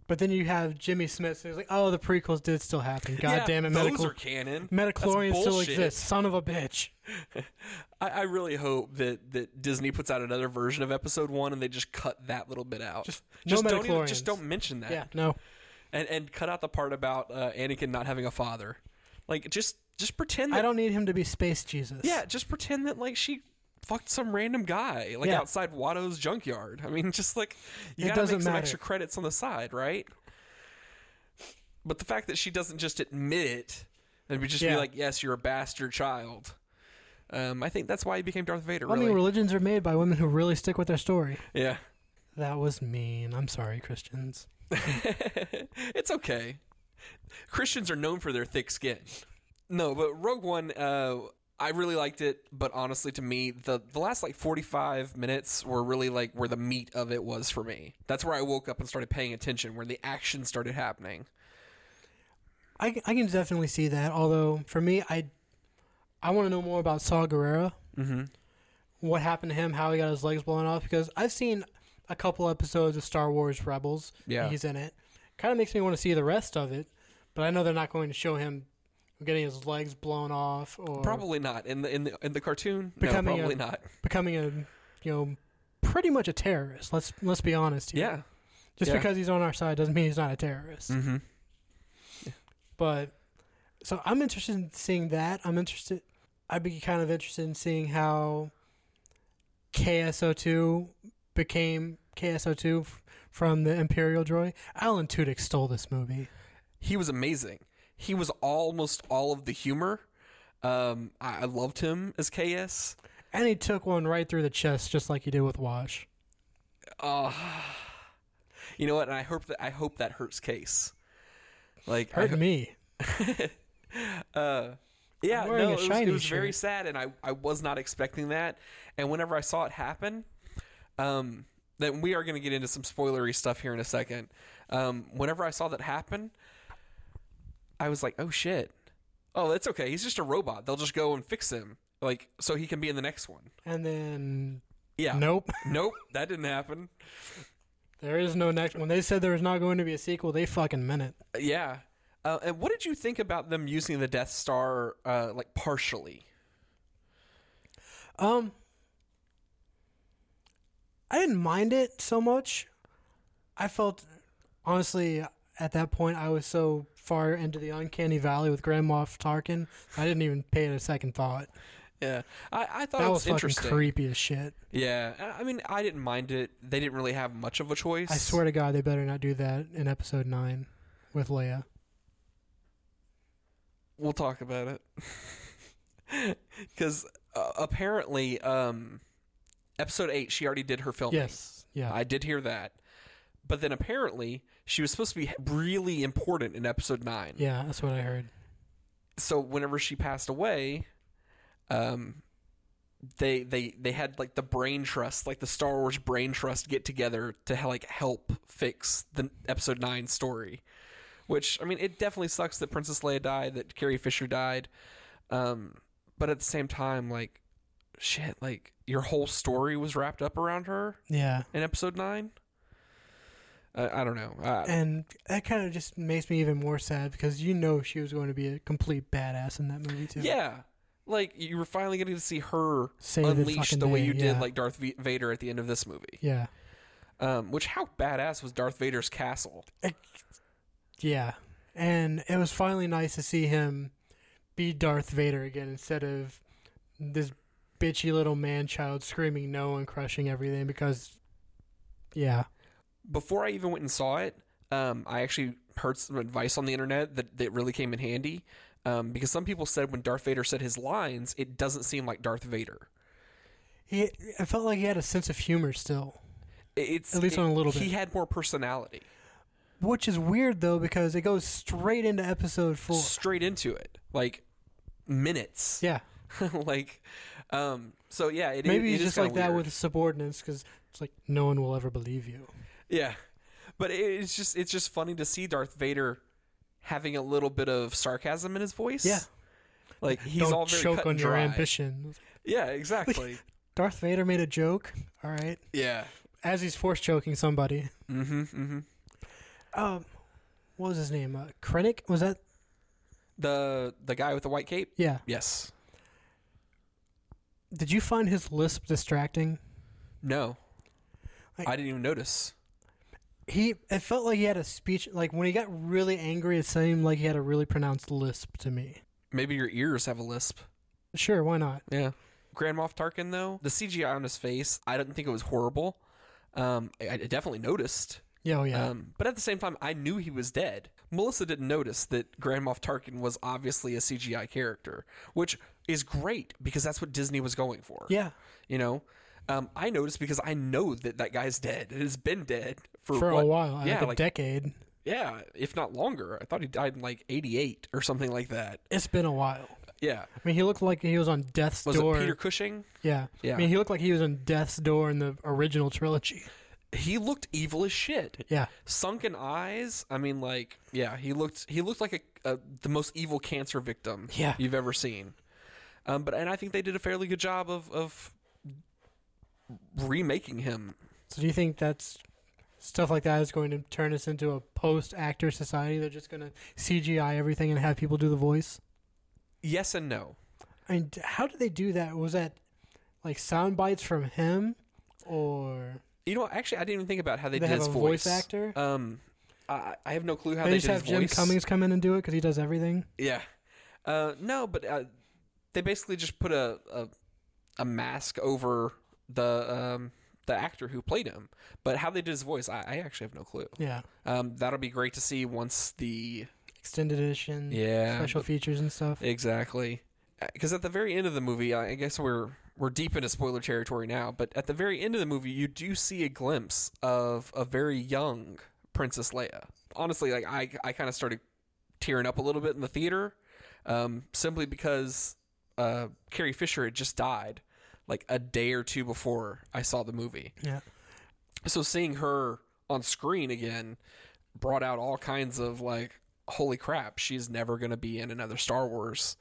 But then you have Jimmy Smits. who's like, oh, the prequels did still happen. God yeah, damn it, those medical are canon. Midichlorian That's still exists. Son of a bitch. I, I really hope that, that Disney puts out another version of Episode One and they just cut that little bit out. Just no don't even, just don't mention that. Yeah, no. and and cut out the part about uh, Anakin not having a father. Like just just pretend. That, I don't need him to be space Jesus. Yeah, just pretend that like she fucked some random guy like Yeah. outside Watto's junkyard. I mean, just like you It gotta make some matter. extra credits on the side, right? But the fact that she doesn't just admit it and we just be like, "Yes, you're a bastard child," um, I think that's why he became Darth Vader. I Really, mean, religions are made by women who really stick with their story. yeah. That was mean. I'm sorry, Christians. it's okay. Christians are known for their thick skin. No, but Rogue One, uh, I really liked it. But honestly, to me, the the last like forty five minutes were really like where the meat of it was for me. That's where I woke up and started paying attention, where the action started happening. I, I can definitely see that. Although for me, I I want to know more about Saw Gerrera. Mm-hmm. What happened to him? How he got his legs blown off? Because I've seen a couple episodes of Star Wars Rebels. Yeah. he's in it. Kind of makes me want to see the rest of it. But I know they're not going to show him getting his legs blown off or Probably not in the in the in the cartoon. Becoming no, a- probably not. becoming a you know pretty much a terrorist. Let's let's be honest here. Yeah. Just yeah. because he's on our side doesn't mean he's not a terrorist. Mm-hmm. But so I'm interested in seeing that. I'm interested. I'd be kind of interested in seeing how KSO2 became KSO2 f- from the Imperial droid. Alan Tudyk stole this movie. He was amazing. He was almost all of the humor. Um, I, I loved him as KS. And he took one right through the chest, just like he did with Wash. Oh, you know what? And I hope that I hope that hurts Case. Like Hurt ho- me. uh, yeah, no, it was, it was very sad, and I I was not expecting that. And whenever I saw it happen, um, then we are going to get into some spoilery stuff here in a second. Um, whenever I saw that happen, I was like, oh shit. Oh, that's okay. He's just a robot. They'll just go and fix him, like so he can be in the next one. And then, Yeah. nope, Nope. That didn't happen. there is no next. When they said there was not going to be a sequel, they fucking meant it. Yeah. Uh, and what did you think about them using the Death Star uh, like partially? Um, I didn't mind it so much. I felt honestly at that point I was so far into the uncanny valley with Grand Moff Tarkin, I didn't even pay it a second thought. Yeah, I, I thought That it was was, fucking interesting. creepy as shit. Yeah, I I mean, I didn't mind it. They didn't really have much of a choice. I swear to God, they better not do that in Episode Nine with Leia. we'll talk about it because uh, apparently, um, episode eight, she already did her filming. Yes, yeah, I did hear that, but then apparently she was supposed to be really important in episode nine. yeah, that's what I heard. so whenever she passed away, um, they they they had like the brain trust, like the Star Wars brain trust, get together to like help fix the episode nine story. Which I mean, it definitely sucks that Princess Leia died, that Carrie Fisher died, um, but at the same time, like, shit, like your whole story was wrapped up around her Yeah, in episode nine. Uh, I don't know. Uh, and that kind of just makes me even more sad because you know she was going to be a complete badass in that movie too. Yeah. Like you were finally getting to see her Save unleash fucking the way day, you yeah. did like Darth v- Vader at the end of this movie. yeah, Um, which how badass was Darth Vader's castle? yeah, and it was finally nice to see him be Darth Vader again instead of this bitchy little man child screaming no and crushing everything because, yeah, Before I even went and saw it, um, I actually heard some advice on the internet that, that really came in handy. Um, because some people said when Darth Vader said his lines, it doesn't seem like Darth Vader. he I felt like he had a sense of humor still. It's At least it- on a little bit. He had more personality. Which is weird though because it goes straight into episode four. Straight into it, like minutes. Yeah, like, um, so yeah, it, maybe it he's is just like that with subordinates because it's like no one will ever believe you. Yeah, but it's just it's just funny to see Darth Vader having a little bit of sarcasm in his voice. Yeah. like he's Don't all very choke on your ambition. Yeah, exactly. Darth Vader made a joke. All right, yeah. as he's force choking somebody. Mm-hmm. Mm-hmm. Um, what was his name? Uh, Krennic was that? The the guy with the white cape. Yeah. Yes. Did you find his lisp distracting? No. Like- I didn't even notice. He it felt like he had a speech. Like when he got really angry, it seemed like he had a really pronounced lisp to me. Maybe your ears have a lisp. Sure, why not? Yeah. Grand Moff Tarkin though, the CGI on his face, I didn't think it was horrible. Um, I, I definitely noticed. Yeah, oh yeah. Um, but at the same time, I knew he was dead. Melissa didn't notice that Grand Moff Tarkin was obviously a CGI character, which is great because that's what Disney was going for. yeah, You know, um, I noticed because I know that that guy's dead. It has been dead for, for what- a while, Yeah, like a like decade. yeah, if not longer. I thought he died in like '88 or something like that. It's been a while. Yeah, I mean, he looked like he was on death's was door. it Peter Cushing? Yeah, Yeah. I mean, he looked like he was on death's door in the original trilogy. He looked evil as shit. Yeah, sunken eyes. I mean, like, yeah, he looked he looked like a, a the most evil cancer victim Yeah. you've ever seen. Um, but and I think they did a fairly good job of of remaking him. So do you think that's stuff like that is going to turn us into a post-actor society? They're just going to CGI everything and have people do the voice. Yes and no. I mean, how did they do that? Was that like sound bites from him, or You know, actually, I didn't even think about how they, they did have his a voice. voice actor? Um, I, I have no clue how they they, just did have his Jim voice. Cummings come in and do it because he does everything? Yeah. Uh, no, but uh, they basically just put a, a a mask over the um the actor who played him. But how they did his voice, I, I actually have no clue. Yeah, Um, that'll be great to see once the extended edition, yeah special features and stuff. exactly. Because at the very end of the movie, I I guess we're we're deep into spoiler territory now. But at the very end of the movie, you do see a glimpse of a very young Princess Leia. Honestly, like I I kind of started tearing up a little bit in the theater, um, simply because uh, Carrie Fisher had just died like a day or two before I saw the movie. Yeah, So seeing her on screen again brought out all kinds of like, holy crap, she's never gonna be in another Star Wars.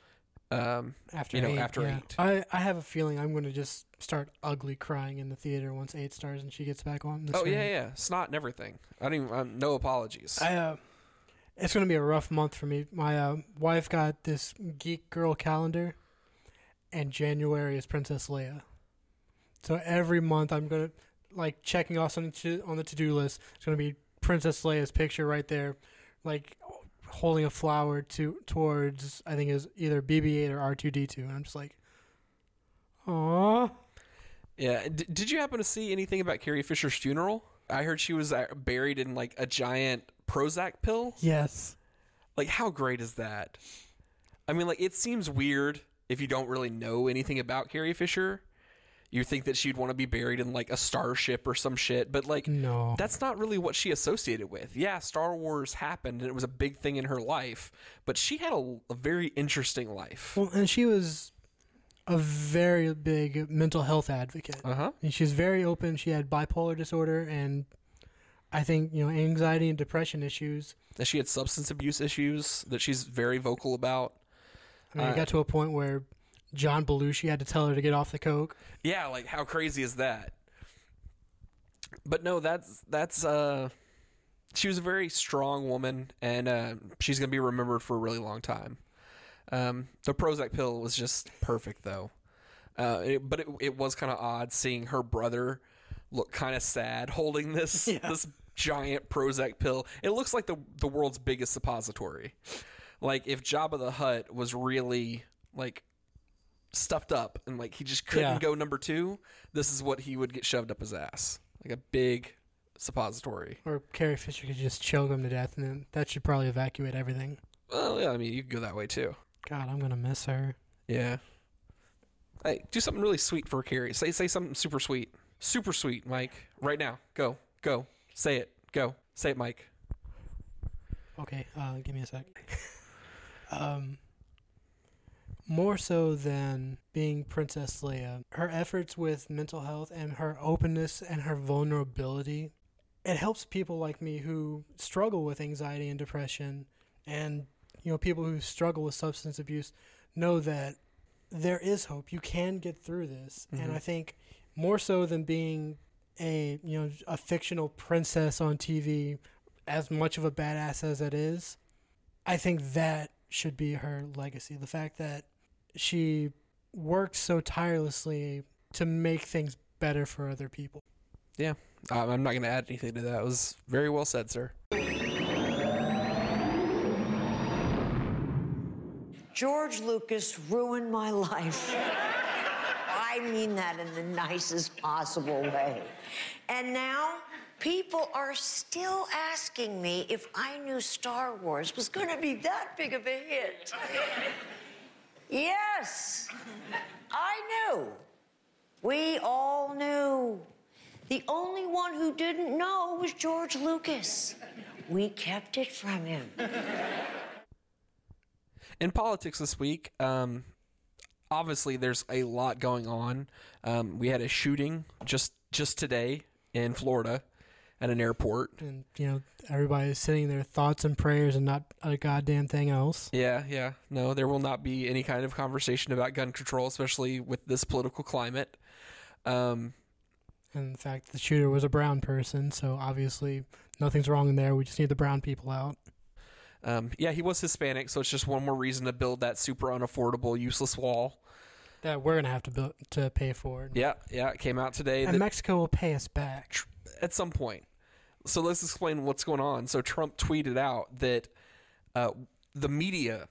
Um, after you know, eight, after yeah. eight. I I have a feeling I'm going to just start ugly crying in the theater once eight stars and she gets back on the oh screen. yeah, yeah, snot and everything. I don't even. Um, no apologies. I uh, it's gonna be a rough month for me. My uh, wife got this geek girl calendar, and January is Princess Leia. So every month I'm gonna like checking off something to, on the to-do list. It's going to be Princess Leia's picture right there, like holding a flower to towards I think is either BB-8 or R2D2, and I'm just like, Aww. Yeah. D- did you happen to see anything about Carrie Fisher's funeral? I heard she was uh, buried in like a giant Prozac pill. Yes. Like, how great is that? I mean, like, it seems weird if you don't really know anything about Carrie Fisher. You think that she'd want to be buried in like a starship or some shit, but like, No. that's not really what she associated with. Yeah, Star Wars happened and it was a big thing in her life, but she had a, a very interesting life. Well, and she was a very big mental health advocate. Uh huh. And she was very open. She had bipolar disorder and I think, you know, anxiety and depression issues. That she had substance abuse issues that she's very vocal about. I mean, it Uh, got to a point where John Belushi had to tell her to get off the coke. Yeah, like how crazy is that? But no, that's that's uh she was a very strong woman and uh she's going to be remembered for a really long time. Um the Prozac pill was just perfect though. Uh it, but it it was kind of odd seeing her brother look kind of sad holding this this giant Prozac pill. It looks like the the world's biggest suppository. Like if Jabba the Hutt was really like stuffed up and like he just couldn't Yeah. go number two, this is what he would get shoved up his ass. Like a big suppository. Or Carrie Fisher could just choke him to death, and then that should probably evacuate everything. Well, yeah, I mean, you could go that way too. God, I'm gonna miss her. Yeah. Hey, do something really sweet for Carrie. Say say something super sweet. Super sweet, Mike. Right now. Go. Go. Say it. Go. Say it, Mike. Okay, uh, give me a sec. um, more so than being Princess Leia, her efforts with mental health and her openness and her vulnerability, it helps people like me who struggle with anxiety and depression, and you know people who struggle with substance abuse know that there is hope. You can get through this, and Mhm. I think more so than being a you know a fictional princess on TV as much of a badass as it is, I think that should be her legacy. The fact that she worked so tirelessly to make things better for other people. Yeah. Um, I'm not going to add anything to that. It was very well said, sir. George Lucas ruined my life. I mean that in the nicest possible way. And now people are still asking me if I knew Star Wars was going to be that big of a hit. yes, I knew. We all knew. The only one who didn't know was George Lucas. We kept it from him. in politics this week, um, obviously there's a lot going on. Um, we had a shooting just just today in Florida at an airport. And you know, everybody's sitting there thoughts and prayers and not a goddamn thing else. Yeah, yeah. No, there will not be any kind of conversation about gun control, especially with this political climate. Um, And in fact, the shooter was a brown person, so obviously nothing's wrong in there. We just need the brown people out. um, yeah, he was Hispanic, so it's just one more reason to build that super unaffordable, useless wall. That we're gonna have to build, to pay for. Yeah, yeah. It came out today. And that- Mexico will pay us back. at some point. So let's explain what's going on. So Trump tweeted out that uh, the media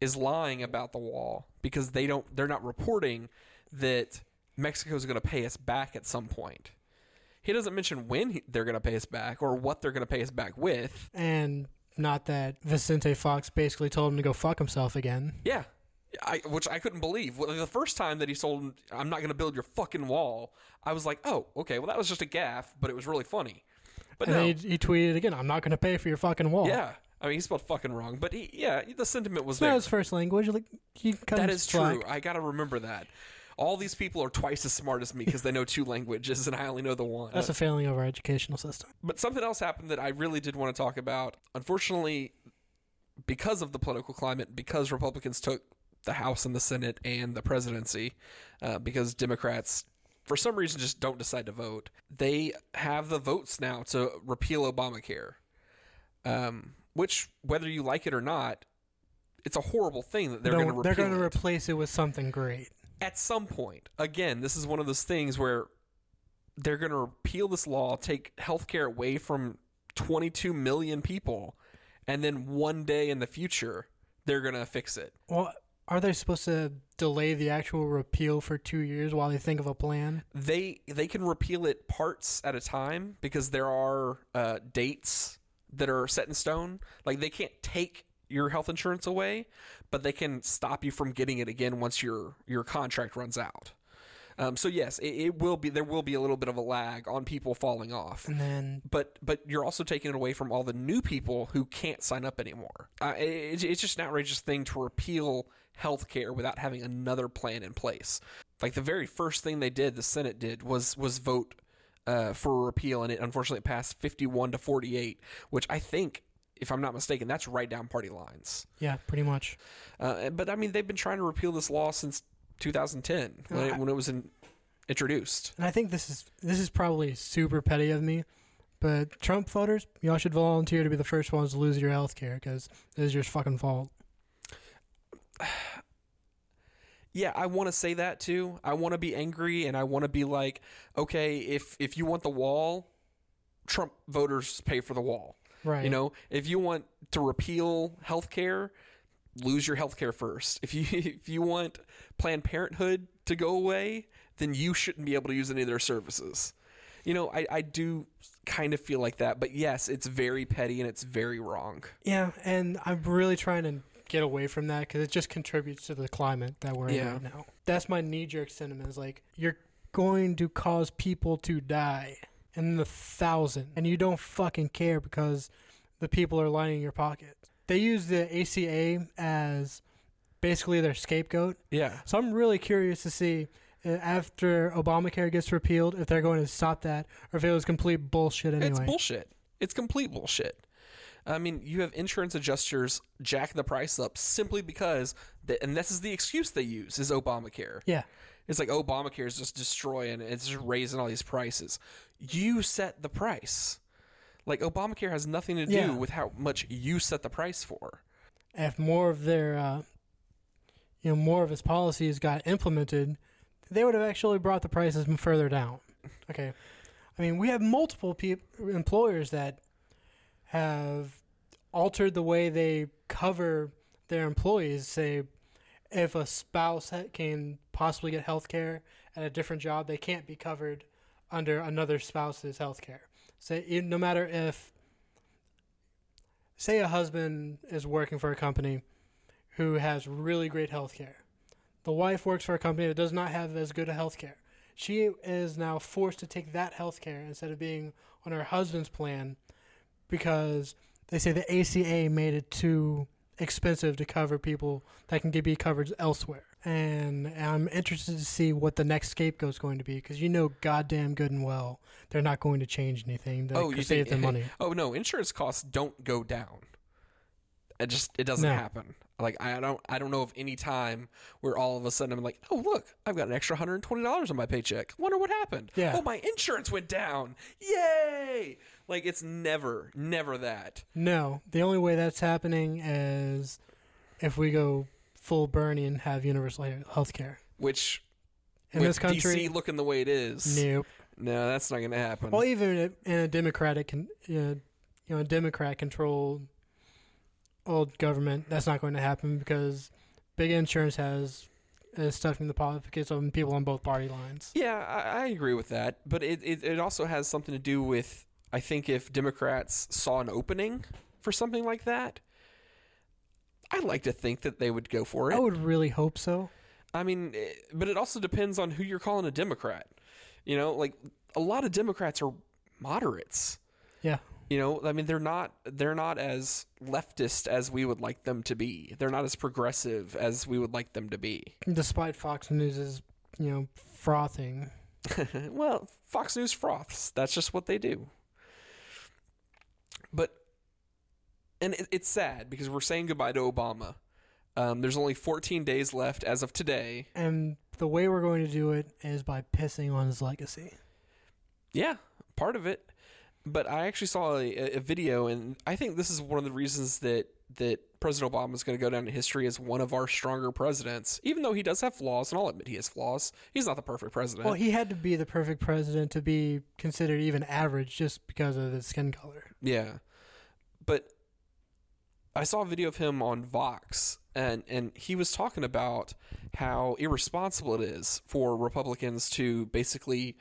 is lying about the wall because they don't they're not reporting that Mexico is going to pay us back at some point. He doesn't mention when he, they're going to pay us back or what they're going to pay us back with. And not that Vicente Fox basically told him to go fuck himself again. Yeah. I, which I couldn't believe. The first time that he told him, I'm not going to build your fucking wall, I was like, oh, okay, well, that was just a gaff, but it was really funny. But and no. he, he tweeted again, "I'm not going to pay for your fucking wall." Yeah, I mean he spelled fucking wrong, but he, yeah, the sentiment was it's there. his first language. Like he That is slack. true. I got to remember that. All these people are twice as smart as me because they know two languages, and I only know the one. That's a failing of our educational system. but something else happened that I really did want to talk about. Unfortunately, because of the political climate, because Republicans took the House and the Senate and the presidency, uh, because Democrats, for some reason, just don't decide to vote, they have the votes now to repeal Obamacare. Um, which, whether you like it or not, it's a horrible thing that they're going to they're going to replace it with something great. at some point. Again, this is one of those things where they're going to repeal this law, take health care away from 22 million people, and then one day in the future they're going to fix it. Well, are they supposed to delay the actual repeal for two years while they think of a plan? They they can repeal it parts at a time because there are uh, dates that are set in stone. Like they can't take your health insurance away, but they can stop you from getting it again once your your contract runs out. Um, so yes, it, it will be there will be a little bit of a lag on people falling off, And then but but you're also taking it away from all the new people who can't sign up anymore. Uh, it, it's just an outrageous thing to repeal healthcare without having another plan in place. Like the very first thing they did, the Senate did was was vote uh, for a repeal, and it unfortunately passed 51 to 48, which I think. If I'm not mistaken, that's right down party lines. yeah, pretty much. Uh, but I mean, they've been trying to repeal this law since 2010 when it, when it was in, introduced. And I think this is this is probably super petty of me, but Trump voters, y'all should volunteer to be the first ones to lose your health care because it is your fucking fault. Yeah, I want to say that too. I want to be angry and I want to be like, okay, if if you want the wall, Trump voters pay for the wall. Right. You know, if you want to repeal health care, lose your health care first. If you if you want Planned Parenthood to go away, then you shouldn't be able to use any of their services. You know, I, I do kind of feel like that, but yes, it's very petty and it's very wrong. Yeah, and I'm really trying to get away from that because it just contributes to the climate that we're in Yeah. right now. That's my knee jerk sentiment. Is like you're going to cause people to die in the thousand, and you don't fucking care because the people are lining your pocket. They use the ACA as basically their scapegoat. Yeah. So I'm really curious to see uh, after Obamacare gets repealed if they're going to stop that or if it was complete bullshit anyway. It's bullshit. It's complete bullshit. I mean, you have insurance adjusters jack the price up simply because, the, and this is the excuse they use, is Obamacare. Yeah. It's like Obamacare is just destroying, it's just raising all these prices. You set the price. Like Obamacare has nothing to do Yeah. with how much you set the price for. if more of their uh, you know more of his policies got implemented, they would have actually brought the prices further down. Okay, I mean we have multiple peop employers that have altered the way they cover their employees. Say, if a spouse can possibly get health care at a different job, they can't be covered under another spouse's health care. Say, no matter if say a husband is working for a company who has really great health care. The wife works for a company that does not have as good a health care. She is now forced to take that health care instead of being on her husband's plan because they say the ACA made it too expensive to cover people that can be covered elsewhere. And I'm interested to see what the next scapegoat is going to be because you know goddamn good and well they're not going to change anything oh, you save the money. Oh no, insurance costs don't go down. It just it doesn't No. happen. Like I don't I don't know of any time where all of a sudden I'm like, oh look, I've got an extra hundred and twenty dollars on my paycheck. Wonder what happened. Yeah. Oh, my insurance went down. Yay! Like it's never never that. No, the only way that's happening is if we go full Bernie and have universal health care. Which In this country, DC looking the way it is, nope. no, that's not going to happen. Well, even in a Democratic, you know, a Democrat-controlled old government, that's not going to happen because big insurance has is stuffing the pockets of people on both party lines. Yeah, I, I agree with that, but it, it it also has something to do with I think if Democrats saw an opening for something like that, I'd like to think that they would go for it. I would really hope so. I mean, eh, but it also depends on who you're calling a Democrat. You know, like a lot of Democrats are moderates. Yeah. You know, I mean, they're not they're not as leftist as we would like them to be. They're not as progressive as we would like them to be. Despite Fox News's, you know, frothing. well, Fox News froths. That's just what they do. But, and it, it's sad because we're saying goodbye to Obama. Um, there's only 14 days left as of today. And the way we're going to do it is by pissing on his legacy. Yeah, part of it. But I actually saw a, a video, and I think this is one of the reasons that that President Obama is going to go down in history as one of our stronger presidents, even though he does have flaws, and I'll admit he has flaws. He's not the perfect president. Well, he had to be the perfect president to be considered even average just because of his skin color. Yeah. But I saw a video of him on Vox and and he was talking about how irresponsible it is for Republicans to basically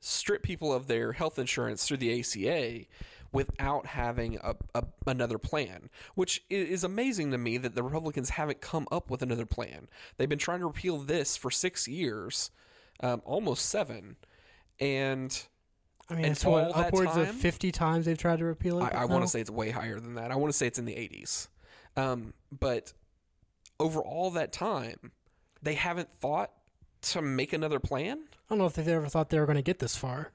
strip people of their health insurance through the ACA without having a, a another plan, which is amazing to me that the Republicans haven't come up with another plan. They've been trying to repeal this for six years, um, almost seven, and I mean, it's what upwards of fifty times they've tried to repeal it. I, I now? want to say it's way higher than that. I want to say it's in the 80s. Um, but over all that time, they haven't thought to make another plan. I don't know if they've ever thought they were going to get this far.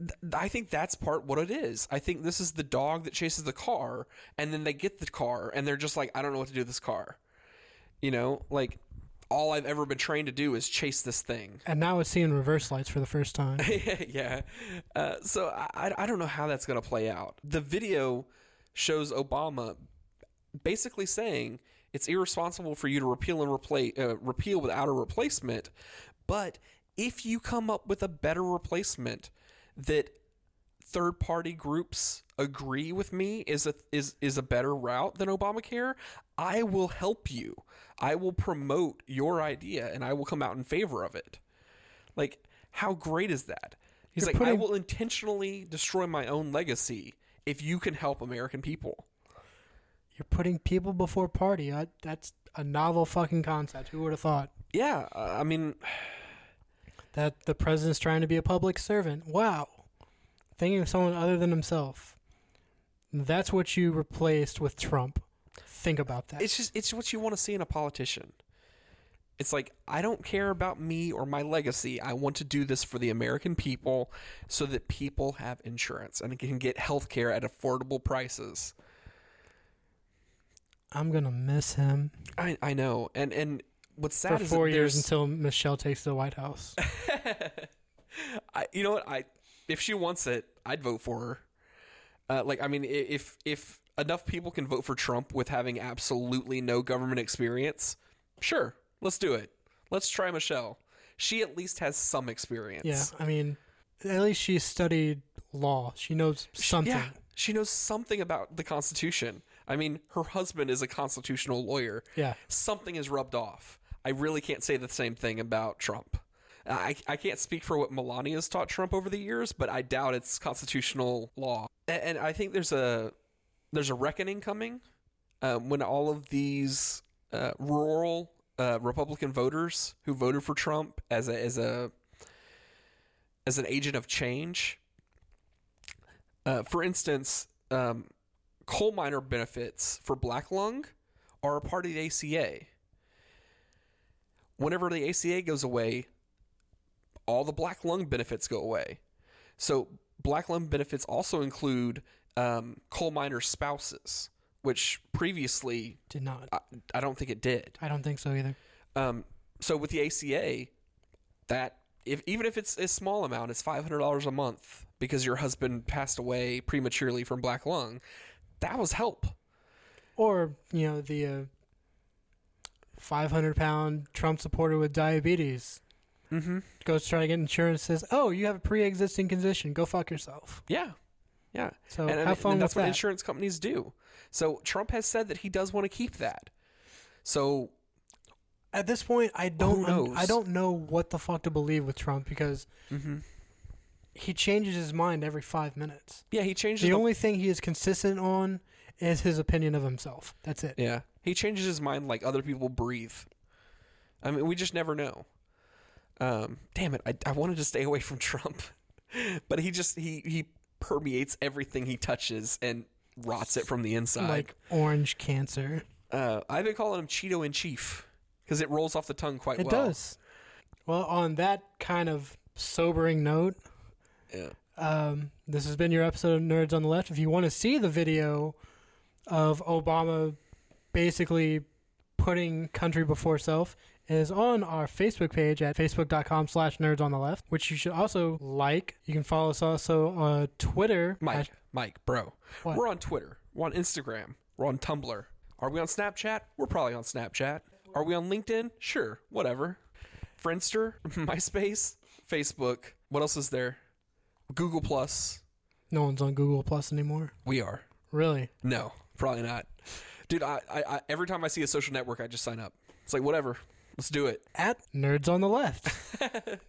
Th- I think that's part what it is. I think this is the dog that chases the car, and then they get the car, and they're just like, I don't know what to do with this car. You know, like all I've ever been trained to do is chase this thing. And now it's seeing reverse lights for the first time. yeah. Uh, so I, I don't know how that's going to play out. The video shows Obama basically saying it's irresponsible for you to repeal and replace uh, repeal without a replacement, but if you come up with a better replacement that third party groups agree with me is a is is a better route than Obamacare, I will help you. I will promote your idea and I will come out in favor of it. Like, how great is that? He's You're like, I will intentionally destroy my own legacy if you can help American people. You're putting people before party. I, that's a novel fucking concept. Who would have thought Yeah, I mean, that the president's trying to be a public servant? Wow. Thinking of someone other than himself. That's what you replaced with Trump. Think about that. it's just it's what you want to see in a politician. It's like I don't care about me or my legacy. I want to do this for the American people so that people have insurance and can get health care at affordable prices. I'm gonna miss him I I know. And and what's sad for four years until Michelle takes the White House. I, you know what? I if she wants it, I'd vote for her. Uh, like, I mean, if if enough people can vote for Trump with having absolutely no government experience, sure, let's do it. Let's try Michelle. She at least has some experience. yeah, I mean, at least she studied law. She knows something. Yeah, she knows something about the Constitution. I mean, her husband is a constitutional lawyer. Yeah. Something is rubbed off. I really can't say the same thing about Trump. I, I can't speak for what Melania's taught Trump over the years, but I doubt it's constitutional law. And, and I think there's a there's a reckoning coming um, when all of these uh, rural uh, Republican voters who voted for Trump as a as a as an agent of change uh, for instance, um, coal miner benefits for black lung are a part of the ACA. Whenever the ACA goes away, all the black lung benefits go away. So black lung benefits also include um, coal miner spouses, which previously Did not. I, I don't think it did. I don't think so either. Um, so with the ACA, that if even if it's a small amount, it's five hundred dollars a month because your husband passed away prematurely from black lung. That was help. Or you know the uh, 500 pound Trump supporter with diabetes Mm-hmm. goes to try to get insurance. Says, "Oh, you have a pre-existing condition. Go fuck yourself." Yeah, yeah. So and, and- fun and that's what that. insurance companies do. So Trump has said that he does want to keep that. So At this point, I don't. Un- I don't know what the fuck to believe with Trump because Mhm. he changes his mind every five minutes. yeah, he changes. The the- only thing he is consistent on is his opinion of himself. That's it. Yeah, he changes his mind like other people breathe. I mean, we just never know. Um, damn it, I, I wanted to stay away from Trump, but he just he he permeates everything he touches and rots it from the inside. Like orange cancer. uh, I've been calling him Cheeto in Chief because it rolls off the tongue quite It well. does. Well, on that kind of sobering note, Yeah. um, this has been your episode of Nerds on the Left. If you want to see the video of Obama basically putting country before self, is on our Facebook page at facebook.com slash nerds on the left, which you should also like. You can follow us also on Twitter. Mike, at- Mike, bro, What? we're on Twitter, we're on Instagram, we're on Tumblr. Are we on Snapchat? We're probably on Snapchat. Are we on LinkedIn? Sure, whatever. Friendster, MySpace, Facebook. What else is there? Google Plus. No one's on Google Plus anymore. We are. Really? No, probably not. Dude, I, I, I every time I see a social network, I just sign up. It's like whatever. Let's do it. At Nerds on the Left.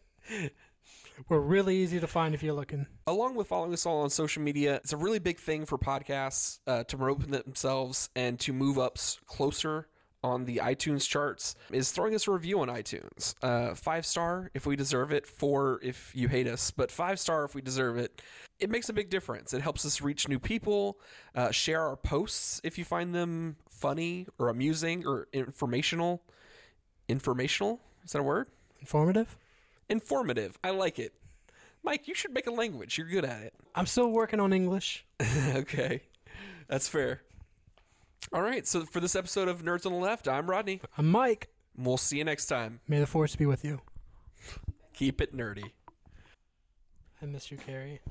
We're really easy to find if you're looking. along with following us all on social media, it's a really big thing for podcasts uh, to promote themselves and to move up closer on the iTunes charts. Is throwing us a review on iTunes. Uh, five star if we deserve it. Four if you hate us, but five star if we deserve it. It makes a big difference. It helps us reach new people. Uh, share our posts if you find them funny or amusing or informational. Informational is that a word? Informative? Informative. I like it. Mike, you should make a language. You're good at it. I'm still working on English. okay. That's fair. All right. So for this episode of Nerds on the Left, I'm Rodney. I'm Mike. We'll see you next time. May the force be with you. Keep it nerdy. I miss you, Carrie.